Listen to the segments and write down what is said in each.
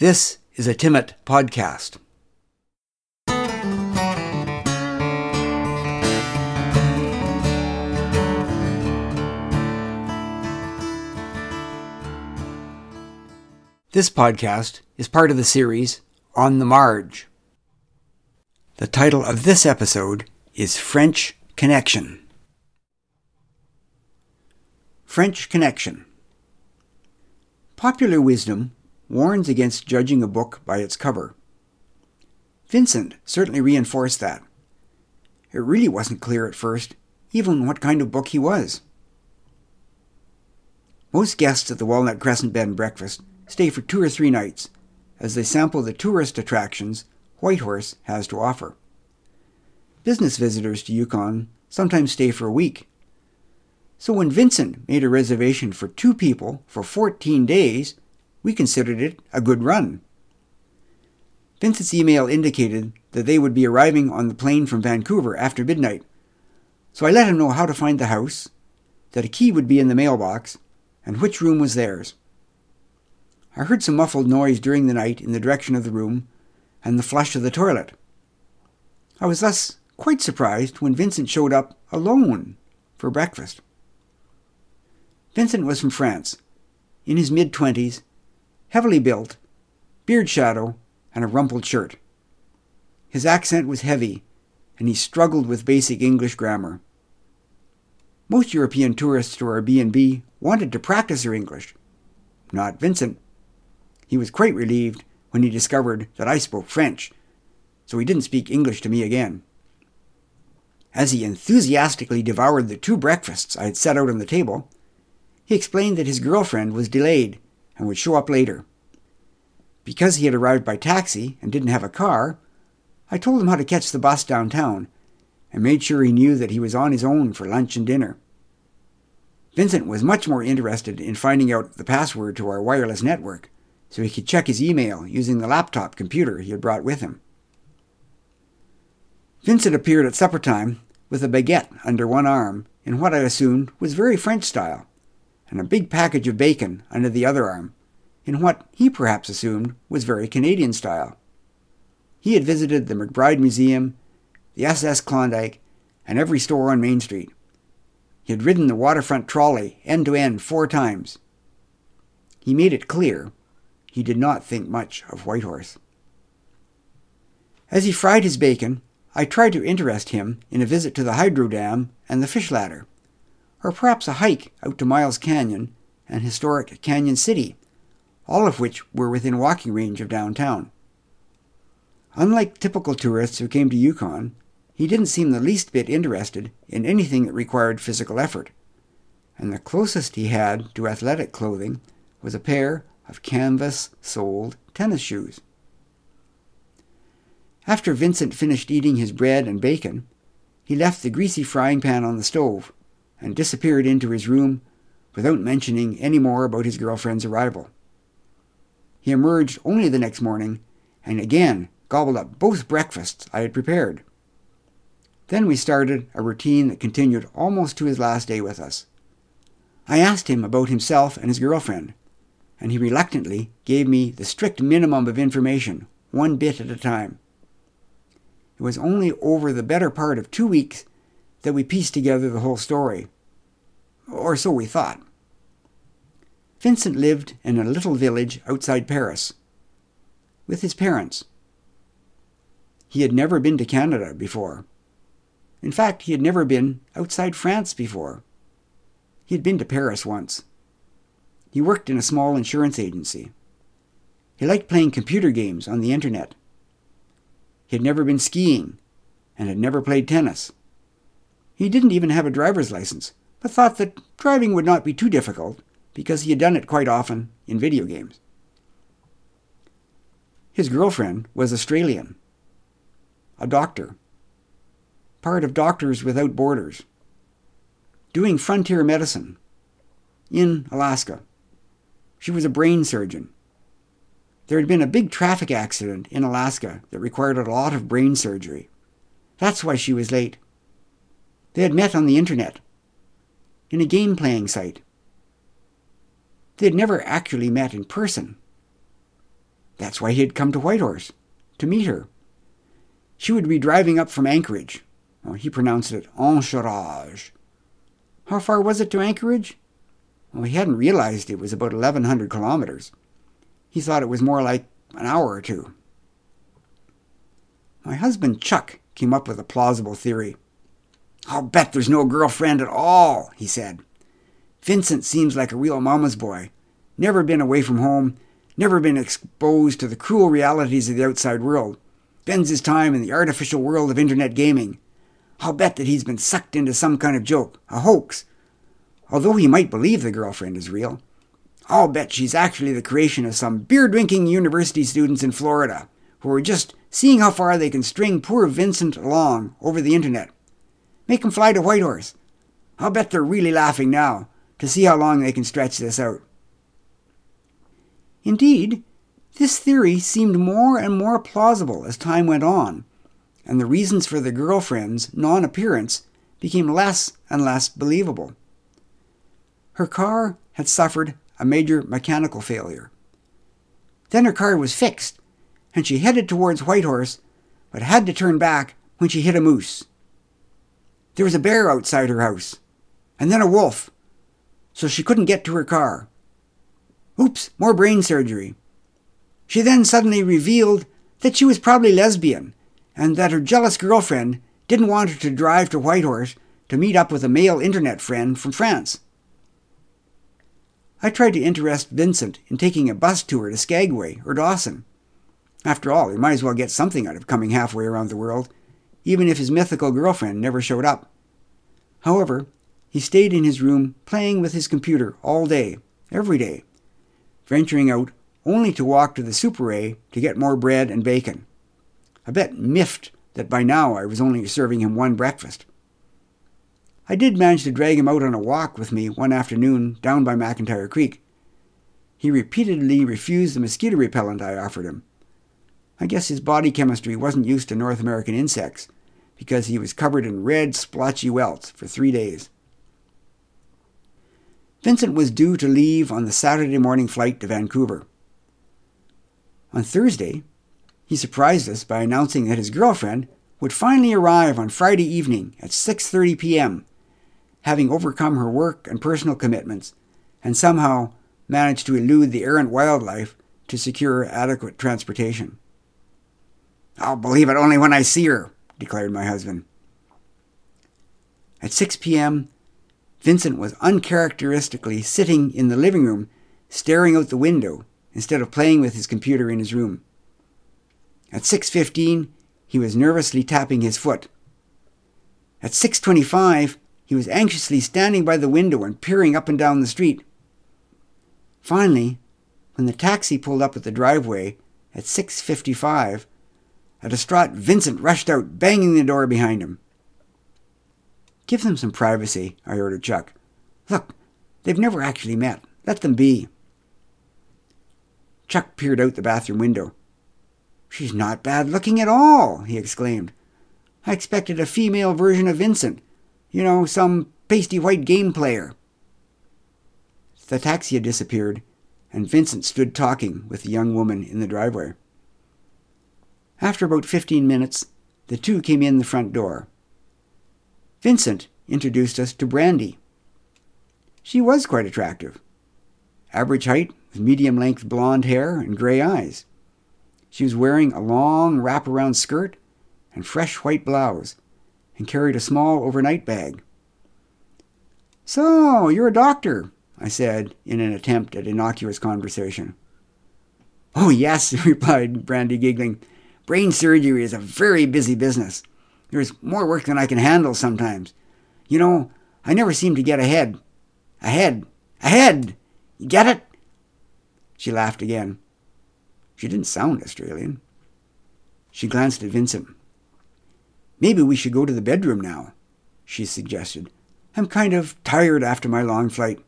This is a Timmit podcast. This podcast is part of the series On the Marge. The title of this episode is French Connection. French Connection. Popular wisdom warns against judging a book by its cover. Vincent certainly reinforced that. It really wasn't clear at first even what kind of book he was. Most guests at the Walnut Crescent Bed and Breakfast stay for two or three nights as they sample the tourist attractions Whitehorse has to offer. Business visitors to Yukon sometimes stay for a week. So when Vincent made a reservation for two people for 14 days, we considered it a good run. Vincent's email indicated that they would be arriving on the plane from Vancouver after midnight, so I let him know how to find the house, that a key would be in the mailbox, and which room was theirs. I heard some muffled noise during the night in the direction of the room and the flush of the toilet. I was thus quite surprised when Vincent showed up alone for breakfast. Vincent was from France, in his mid twenties, heavily built, beard shadow, and a rumpled shirt. His accent was heavy, and he struggled with basic English grammar. Most European tourists to our B&B wanted to practice their English. Not Vincent. He was quite relieved when he discovered that I spoke French, so he didn't speak English to me again. As he enthusiastically devoured the two breakfasts I had set out on the table, he explained that his girlfriend was delayed and would show up later. Because he had arrived by taxi and didn't have a car, I told him how to catch the bus downtown and made sure he knew that he was on his own for lunch and dinner. Vincent was much more interested in finding out the password to our wireless network so he could check his email using the laptop computer he had brought with him. Vincent appeared at supper time with a baguette under one arm in what I assumed was very French style, and a big package of bacon under the other arm in what he perhaps assumed was very Canadian style. He had visited the McBride Museum, the SS Klondike, and every store on Main Street. He had ridden the waterfront trolley end to end four times. He made it clear he did not think much of Whitehorse. As he fried his bacon, I tried to interest him in a visit to the hydro dam and the fish ladder, or perhaps a hike out to Miles Canyon and historic Canyon City, all of which were within walking range of downtown. Unlike typical tourists who came to Yukon, he didn't seem the least bit interested in anything that required physical effort, and the closest he had to athletic clothing was a pair of canvas soled tennis shoes. After Vincent finished eating his bread and bacon, he left the greasy frying pan on the stove and disappeared into his room without mentioning any more about his girlfriend's arrival. He emerged only the next morning and again gobbled up both breakfasts I had prepared. Then we started a routine that continued almost to his last day with us. I asked him about himself and his girlfriend, and he reluctantly gave me the strict minimum of information, one bit at a time. It was only over the better part of two weeks that we pieced together the whole story. Or so we thought. Vincent lived in a little village outside Paris with his parents. He had never been to Canada before. In fact, he had never been outside France before. He had been to Paris once. He worked in a small insurance agency. He liked playing computer games on the internet. He had never been skiing and had never played tennis. He didn't even have a driver's license, but thought that driving would not be too difficult because he had done it quite often in video games. His girlfriend was Australian, a doctor, part of Doctors Without Borders, doing frontier medicine in Alaska. She was a brain surgeon. There had been a big traffic accident in Alaska that required a lot of brain surgery. That's why she was late. They had met on the internet, in a game playing site. They had never actually met in person. That's why he had come to Whitehorse, to meet her. She would be driving up from Anchorage. He pronounced it Anchorage. How far was it to Anchorage? Well, he hadn't realized it was about 1,100 kilometers. He thought it was more like an hour or two. My husband Chuck came up with a plausible theory. I'll bet there's no girlfriend at all, he said. Vincent seems like a real mama's boy. Never been away from home, never been exposed to the cruel realities of the outside world. Spends his time in the artificial world of internet gaming. I'll bet that he's been sucked into some kind of joke, a hoax. Although he might believe the girlfriend is real, I'll bet she's actually the creation of some beer drinking university students in Florida who are just seeing how far they can string poor Vincent along over the internet. Make him fly to Whitehorse. I'll bet they're really laughing now to see how long they can stretch this out. Indeed, this theory seemed more and more plausible as time went on, and the reasons for the girlfriend's non appearance became less and less believable. Her car had suffered a major mechanical failure. Then her car was fixed, and she headed towards Whitehorse, but had to turn back when she hit a moose. There was a bear outside her house, and then a wolf, so she couldn't get to her car. Oops, more brain surgery. She then suddenly revealed that she was probably lesbian, and that her jealous girlfriend didn't want her to drive to Whitehorse to meet up with a male internet friend from France. I tried to interest Vincent in taking a bus tour to Skagway or Dawson. After all, he might as well get something out of coming halfway around the world, even if his mythical girlfriend never showed up. However, he stayed in his room playing with his computer all day, every day, venturing out only to walk to the Super A to get more bread and bacon. I bet miffed that by now I was only serving him one breakfast. I did manage to drag him out on a walk with me one afternoon down by McIntyre Creek. He repeatedly refused the mosquito repellent I offered him, I guess his body chemistry wasn't used to North American insects because he was covered in red, splotchy welts for three days. Vincent was due to leave on the Saturday morning flight to Vancouver. On Thursday, he surprised us by announcing that his girlfriend would finally arrive on Friday evening at 6:30 p.m., having overcome her work and personal commitments and somehow managed to elude the errant wildlife to secure adequate transportation. I'll believe it only when I see her, declared my husband. At 6 p.m., Vincent was uncharacteristically sitting in the living room, staring out the window instead of playing with his computer in his room. At 6:15, he was nervously tapping his foot. At 6:25, he was anxiously standing by the window and peering up and down the street. Finally, when the taxi pulled up at the driveway at 6:55, a distraught Vincent rushed out, banging the door behind him. Give them some privacy, I ordered Chuck. Look, they've never actually met. Let them be. Chuck peered out the bathroom window. She's not bad looking at all, he exclaimed. I expected a female version of Vincent. You know, some pasty white game player. The taxi had disappeared, and Vincent stood talking with the young woman in the driveway. After about 15 minutes, the two came in the front door. Vincent introduced us to Brandy. She was quite attractive. Average height, with medium length blonde hair and gray eyes. She was wearing a long wraparound skirt and fresh white blouse, and carried a small overnight bag. So, you're a doctor, I said in an attempt at innocuous conversation. Oh, yes, replied Brandy, giggling. Brain surgery is a very busy business. There's more work than I can handle sometimes. You know, I never seem to get ahead. Ahead. Ahead! You get it? She laughed again. She didn't sound Australian. She glanced at Vincent. Maybe we should go to the bedroom now, she suggested. I'm kind of tired after my long flight.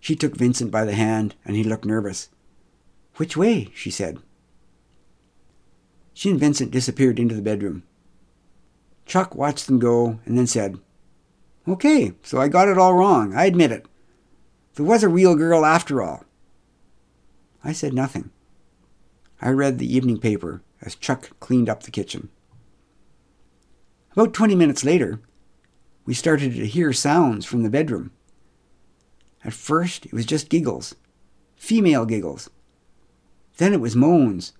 She took Vincent by the hand, and he looked nervous. Which way? she said. She and Vincent disappeared into the bedroom. Chuck watched them go and then said, Okay, so I got it all wrong. I admit it. There was a real girl after all. I said nothing. I read the evening paper as Chuck cleaned up the kitchen. About 20 minutes later, we started to hear sounds from the bedroom. At first, it was just giggles, female giggles. Then it was moans,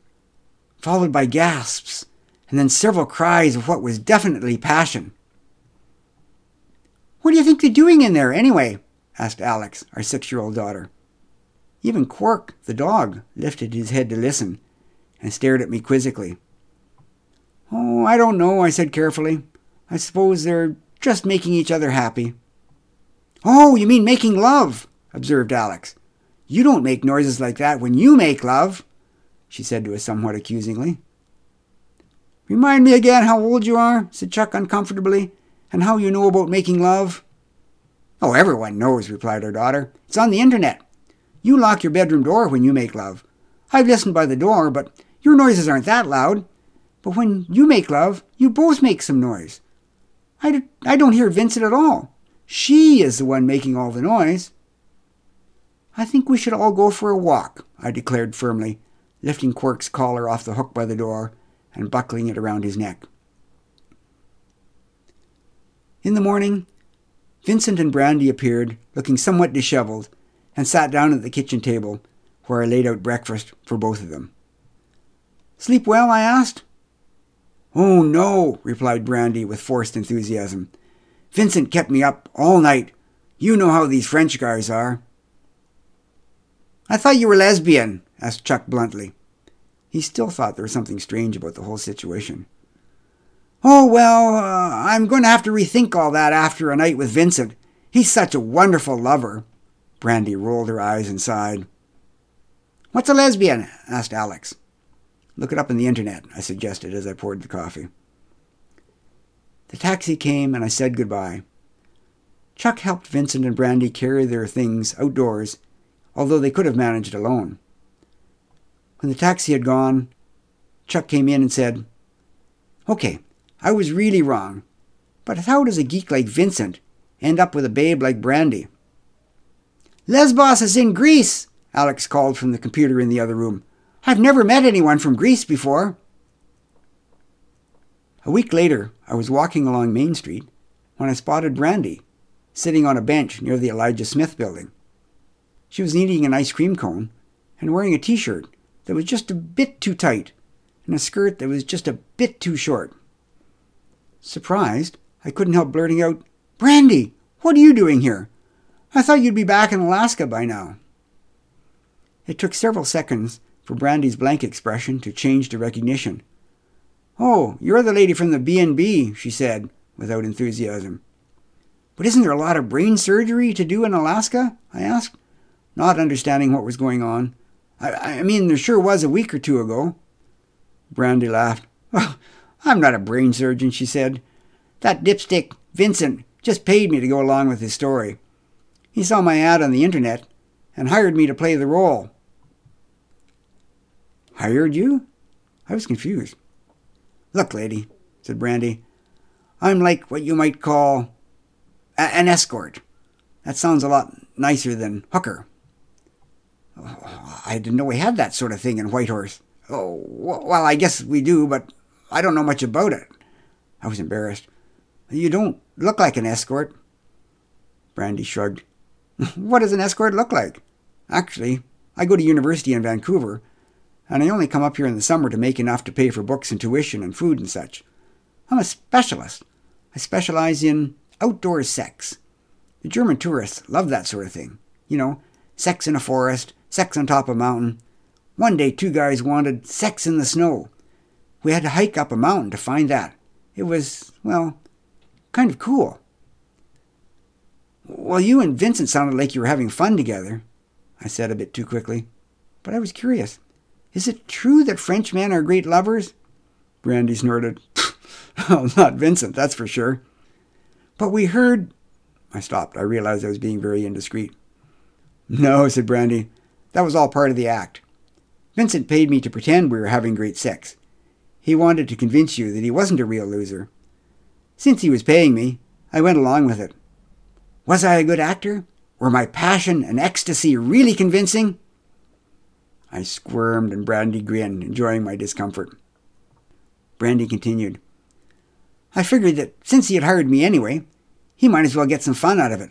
followed by gasps, and then several cries of what was definitely passion. What do you think they're doing in there, anyway? asked Alex, our six year old daughter. Even Quark, the dog, lifted his head to listen and stared at me quizzically. Oh, I don't know, I said carefully. I suppose they're just making each other happy. Oh, you mean making love, observed Alex. You don't make noises like that when you make love, she said to us somewhat accusingly. Remind me again how old you are, said Chuck uncomfortably, and how you know about making love. Oh, everyone knows, replied our daughter. It's on the internet. You lock your bedroom door when you make love. I've listened by the door, but your noises aren't that loud. But when you make love, you both make some noise. I d- I don't hear Vincent at all. She is the one making all the noise. I think we should all go for a walk, I declared firmly, lifting Quirk's collar off the hook by the door and buckling it around his neck. In the morning, Vincent and Brandy appeared, looking somewhat disheveled, and sat down at the kitchen table, where I laid out breakfast for both of them. Sleep well? I asked. Oh, no, replied Brandy with forced enthusiasm. Vincent kept me up all night. You know how these French guys are. I thought you were lesbian, asked Chuck bluntly. He still thought there was something strange about the whole situation. Oh, well, uh, I'm going to have to rethink all that after a night with Vincent. He's such a wonderful lover. Brandy rolled her eyes and sighed. What's a lesbian? asked Alex. Look it up on the internet, I suggested as I poured the coffee. The taxi came and I said goodbye. Chuck helped Vincent and Brandy carry their things outdoors, although they could have managed alone. When the taxi had gone, Chuck came in and said, Okay, I was really wrong, but how does a geek like Vincent end up with a babe like Brandy? Lesbos is in Greece, Alex called from the computer in the other room. I've never met anyone from Greece before. A week later, I was walking along Main Street when I spotted Brandy sitting on a bench near the Elijah Smith building. She was eating an ice cream cone and wearing a t shirt that was just a bit too tight and a skirt that was just a bit too short. Surprised, I couldn't help blurting out, Brandy, what are you doing here? I thought you'd be back in Alaska by now. It took several seconds for Brandy's blank expression to change to recognition. Oh, you're the lady from the B&B, she said, without enthusiasm. But isn't there a lot of brain surgery to do in Alaska? I asked, not understanding what was going on. I, I mean, there sure was a week or two ago. Brandy laughed. Oh, I'm not a brain surgeon, she said. That dipstick, Vincent, just paid me to go along with his story. He saw my ad on the internet and hired me to play the role. Hired you? I was confused. Look, lady, said Brandy, I'm like what you might call a- an escort. That sounds a lot nicer than hooker. I didn't know we had that sort of thing in Whitehorse. Oh, well, I guess we do, but I don't know much about it. I was embarrassed. You don't look like an escort. Brandy shrugged. what does an escort look like? Actually, I go to university in Vancouver, and I only come up here in the summer to make enough to pay for books and tuition and food and such. I'm a specialist. I specialize in outdoor sex. The German tourists love that sort of thing. You know, sex in a forest, sex on top of a mountain. One day, two guys wanted sex in the snow. We had to hike up a mountain to find that. It was, well, kind of cool. Well, you and Vincent sounded like you were having fun together, I said a bit too quickly. But I was curious. Is it true that French men are great lovers? Brandy snorted. well, not Vincent, that's for sure. But we heard. I stopped. I realized I was being very indiscreet. No, said Brandy. That was all part of the act. Vincent paid me to pretend we were having great sex. He wanted to convince you that he wasn't a real loser. Since he was paying me, I went along with it. Was I a good actor? Were my passion and ecstasy really convincing? I squirmed and Brandy grinned, enjoying my discomfort. Brandy continued. I figured that since he had hired me anyway, he might as well get some fun out of it.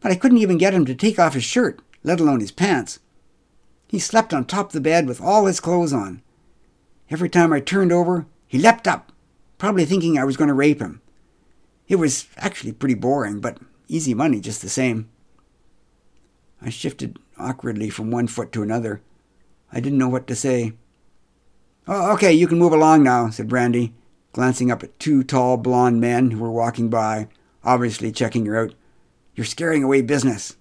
But I couldn't even get him to take off his shirt, let alone his pants. He slept on top of the bed with all his clothes on. Every time I turned over, he leapt up, probably thinking I was going to rape him. It was actually pretty boring, but easy money just the same. I shifted awkwardly from one foot to another. I didn't know what to say. Oh, okay, you can move along now, said Brandy, glancing up at two tall blond men who were walking by, obviously checking her out. You're scaring away business.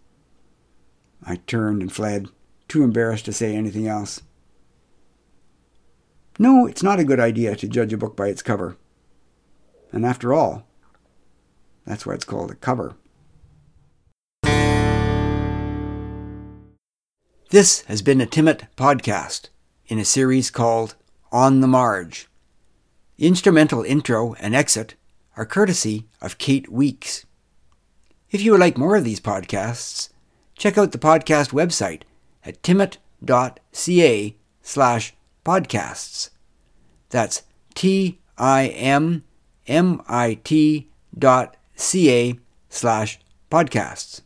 I turned and fled, too embarrassed to say anything else. No, it's not a good idea to judge a book by its cover. And after all, that's why it's called a cover. This has been a Timmit podcast in a series called On the Marge. The instrumental intro and exit are courtesy of Kate Weeks. If you would like more of these podcasts, check out the podcast website at timmit.ca slash podcasts. That's T I M M I T dot ca slash podcasts.